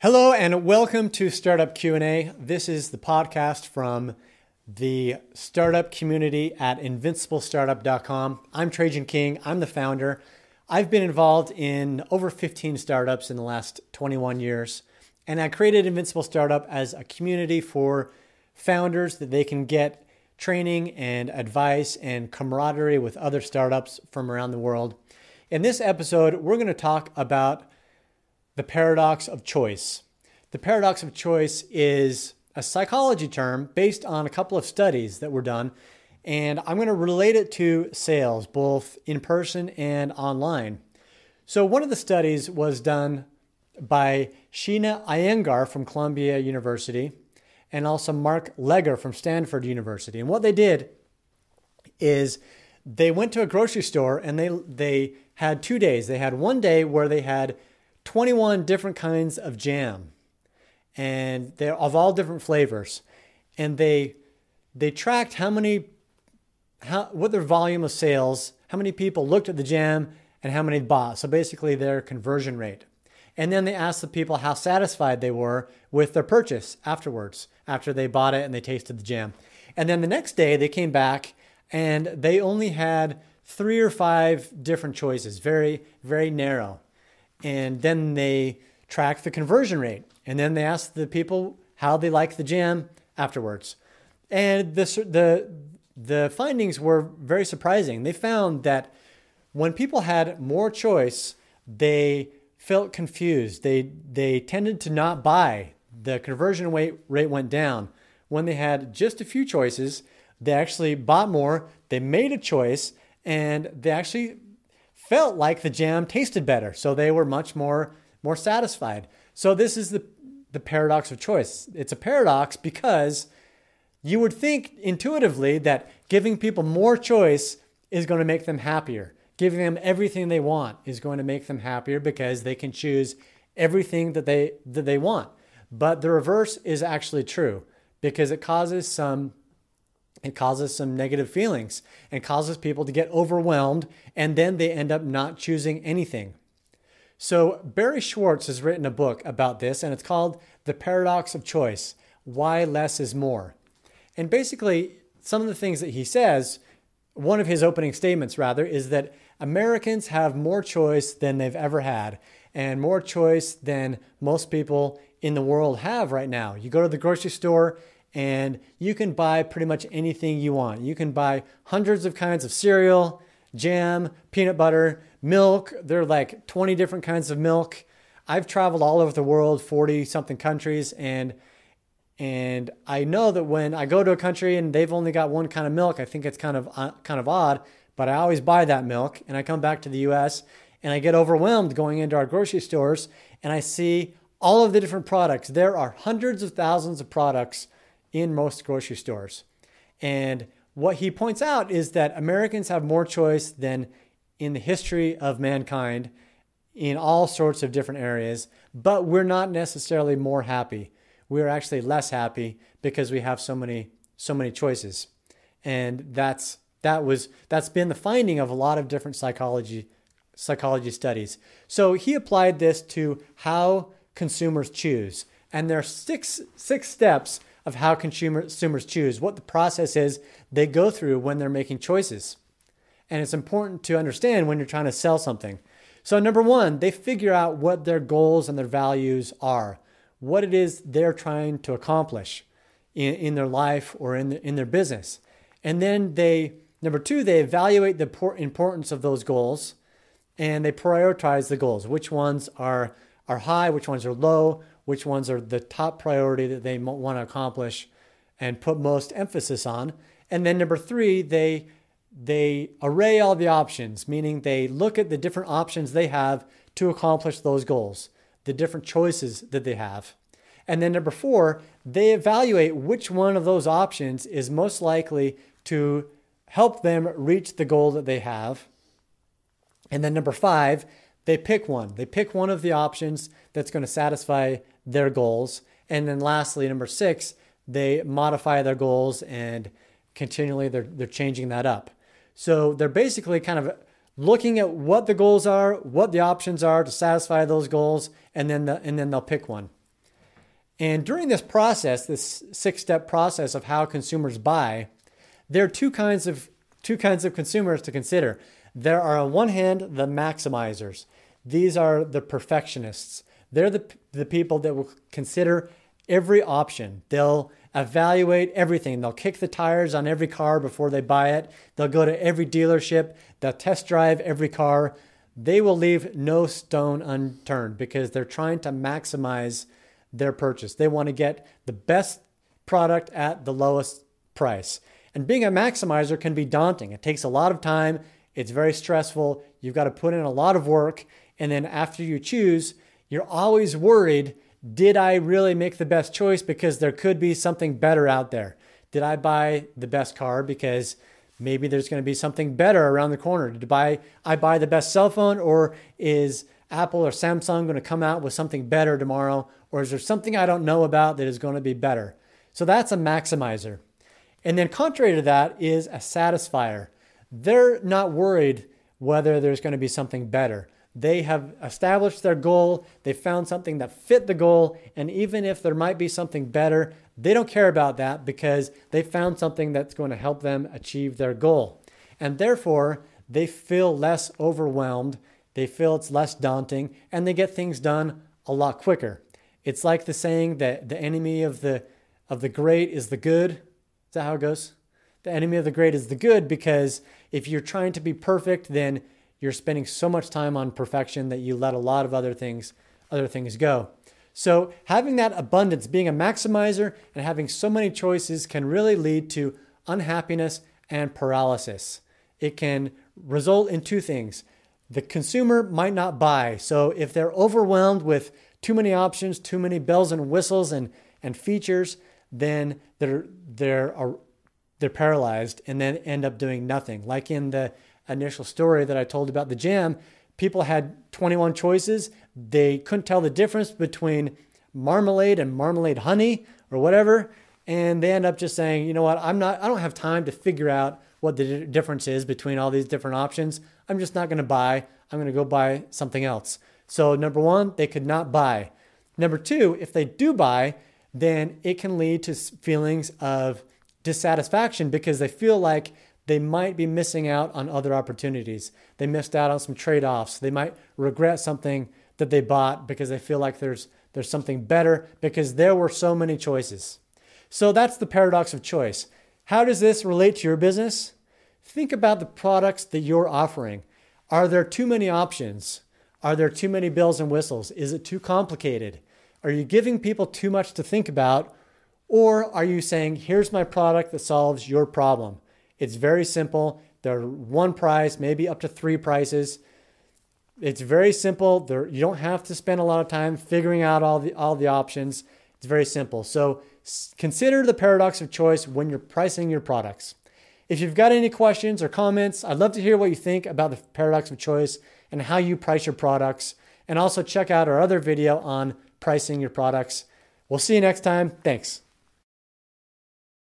Hello and welcome to Startup Q&A. This is the podcast from the startup community at invinciblestartup.com. I'm Trajan King. I'm the founder. I've been involved in over 15 startups in the last 21 years, and I created Invincible Startup as a community for founders that they can get training and advice and camaraderie with other startups from around the world. In this episode, we're going to talk about the paradox of choice. The paradox of choice is a psychology term based on a couple of studies that were done, and I'm going to relate it to sales, both in person and online. So, one of the studies was done by Sheena Iyengar from Columbia University and also Mark Lepper from Stanford University. And what they did is they went to a grocery store and they they had two days. They had one day where they had 21 different kinds of jam, and they're of all different flavors, and they they tracked how many how what their volume of sales, how many people looked at the jam, and how many bought. So basically, their conversion rate. And then they asked the people how satisfied they were with their purchase afterwards, after they bought it and they tasted the jam. And then the next day they came back and they only had three or five different choices, very, very narrow and then they track the conversion rate. And then they ask the people how they like the jam afterwards. And the, the, the findings were very surprising. They found that when people had more choice they felt confused. They, they tended to not buy. The conversion rate, rate went down. When they had just a few choices they actually bought more they made a choice and they actually felt like the jam tasted better. So they were much more more satisfied. So this is the the paradox of choice. It's a paradox because you would think intuitively that giving people more choice is going to make them happier. Giving them everything they want is going to make them happier because they can choose everything that they that they want. But the reverse is actually true because it causes some it causes some negative feelings and causes people to get overwhelmed and then they end up not choosing anything. So, Barry Schwartz has written a book about this and it's called The Paradox of Choice Why Less is More. And basically, some of the things that he says, one of his opening statements rather, is that Americans have more choice than they've ever had and more choice than most people in the world have right now. You go to the grocery store and you can buy pretty much anything you want. You can buy hundreds of kinds of cereal, jam, peanut butter, milk. There are like 20 different kinds of milk. I've traveled all over the world, 40 something countries, and and I know that when I go to a country and they've only got one kind of milk, I think it's kind of uh, kind of odd, but I always buy that milk and I come back to the US and I get overwhelmed going into our grocery stores and I see all of the different products. There are hundreds of thousands of products in most grocery stores. And what he points out is that Americans have more choice than in the history of mankind in all sorts of different areas, but we're not necessarily more happy. We're actually less happy because we have so many so many choices. And that's that was that's been the finding of a lot of different psychology psychology studies. So he applied this to how consumers choose. And there are six six steps of how consumers choose, what the process is they go through when they're making choices. And it's important to understand when you're trying to sell something. So, number one, they figure out what their goals and their values are, what it is they're trying to accomplish in, in their life or in, the, in their business. And then they, number two, they evaluate the importance of those goals and they prioritize the goals. Which ones are, are high, which ones are low, which ones are the top priority that they want to accomplish and put most emphasis on. And then number three, they they array all the options, meaning they look at the different options they have to accomplish those goals, the different choices that they have. And then number four, they evaluate which one of those options is most likely to help them reach the goal that they have. And then number five, they pick one. They pick one of the options that's going to satisfy their goals. And then lastly, number six, they modify their goals and continually they're, they're changing that up. So they're basically kind of looking at what the goals are, what the options are to satisfy those goals, and then the, and then they'll pick one. And during this process, this six step process of how consumers buy, there are two kinds of two kinds of consumers to consider. There are on one hand the maximizers. These are the perfectionists. They're the, the people that will consider every option. They'll evaluate everything. They'll kick the tires on every car before they buy it. They'll go to every dealership. They'll test drive every car. They will leave no stone unturned because they're trying to maximize their purchase. They want to get the best product at the lowest price. And being a maximizer can be daunting. It takes a lot of time, it's very stressful. You've got to put in a lot of work. And then after you choose, you're always worried did I really make the best choice because there could be something better out there? Did I buy the best car because maybe there's going to be something better around the corner? Did I buy, I buy the best cell phone or is Apple or Samsung going to come out with something better tomorrow? Or is there something I don't know about that is going to be better? So that's a maximizer. And then, contrary to that, is a satisfier. They're not worried whether there's going to be something better. They have established their goal, they found something that fit the goal, and even if there might be something better, they don't care about that because they found something that's going to help them achieve their goal. And therefore, they feel less overwhelmed, they feel it's less daunting, and they get things done a lot quicker. It's like the saying that the enemy of the of the great is the good. Is that how it goes? The enemy of the great is the good because if you're trying to be perfect, then you're spending so much time on perfection that you let a lot of other things other things go. So, having that abundance, being a maximizer and having so many choices can really lead to unhappiness and paralysis. It can result in two things. The consumer might not buy. So, if they're overwhelmed with too many options, too many bells and whistles and, and features, then they're, they're, they're paralyzed and then end up doing nothing. Like in the initial story that I told about the jam, people had 21 choices. They couldn't tell the difference between marmalade and marmalade honey or whatever. And they end up just saying, you know what, I'm not, I don't have time to figure out what the difference is between all these different options. I'm just not going to buy. I'm going to go buy something else. So, number one, they could not buy. Number two, if they do buy, then it can lead to feelings of dissatisfaction because they feel like they might be missing out on other opportunities. They missed out on some trade offs. They might regret something that they bought because they feel like there's, there's something better because there were so many choices. So that's the paradox of choice. How does this relate to your business? Think about the products that you're offering. Are there too many options? Are there too many bells and whistles? Is it too complicated? Are you giving people too much to think about? Or are you saying, here's my product that solves your problem? It's very simple. They're one price, maybe up to three prices. It's very simple. There, you don't have to spend a lot of time figuring out all the all the options. It's very simple. So consider the paradox of choice when you're pricing your products. If you've got any questions or comments, I'd love to hear what you think about the paradox of choice and how you price your products. And also check out our other video on pricing your products. We'll see you next time. Thanks.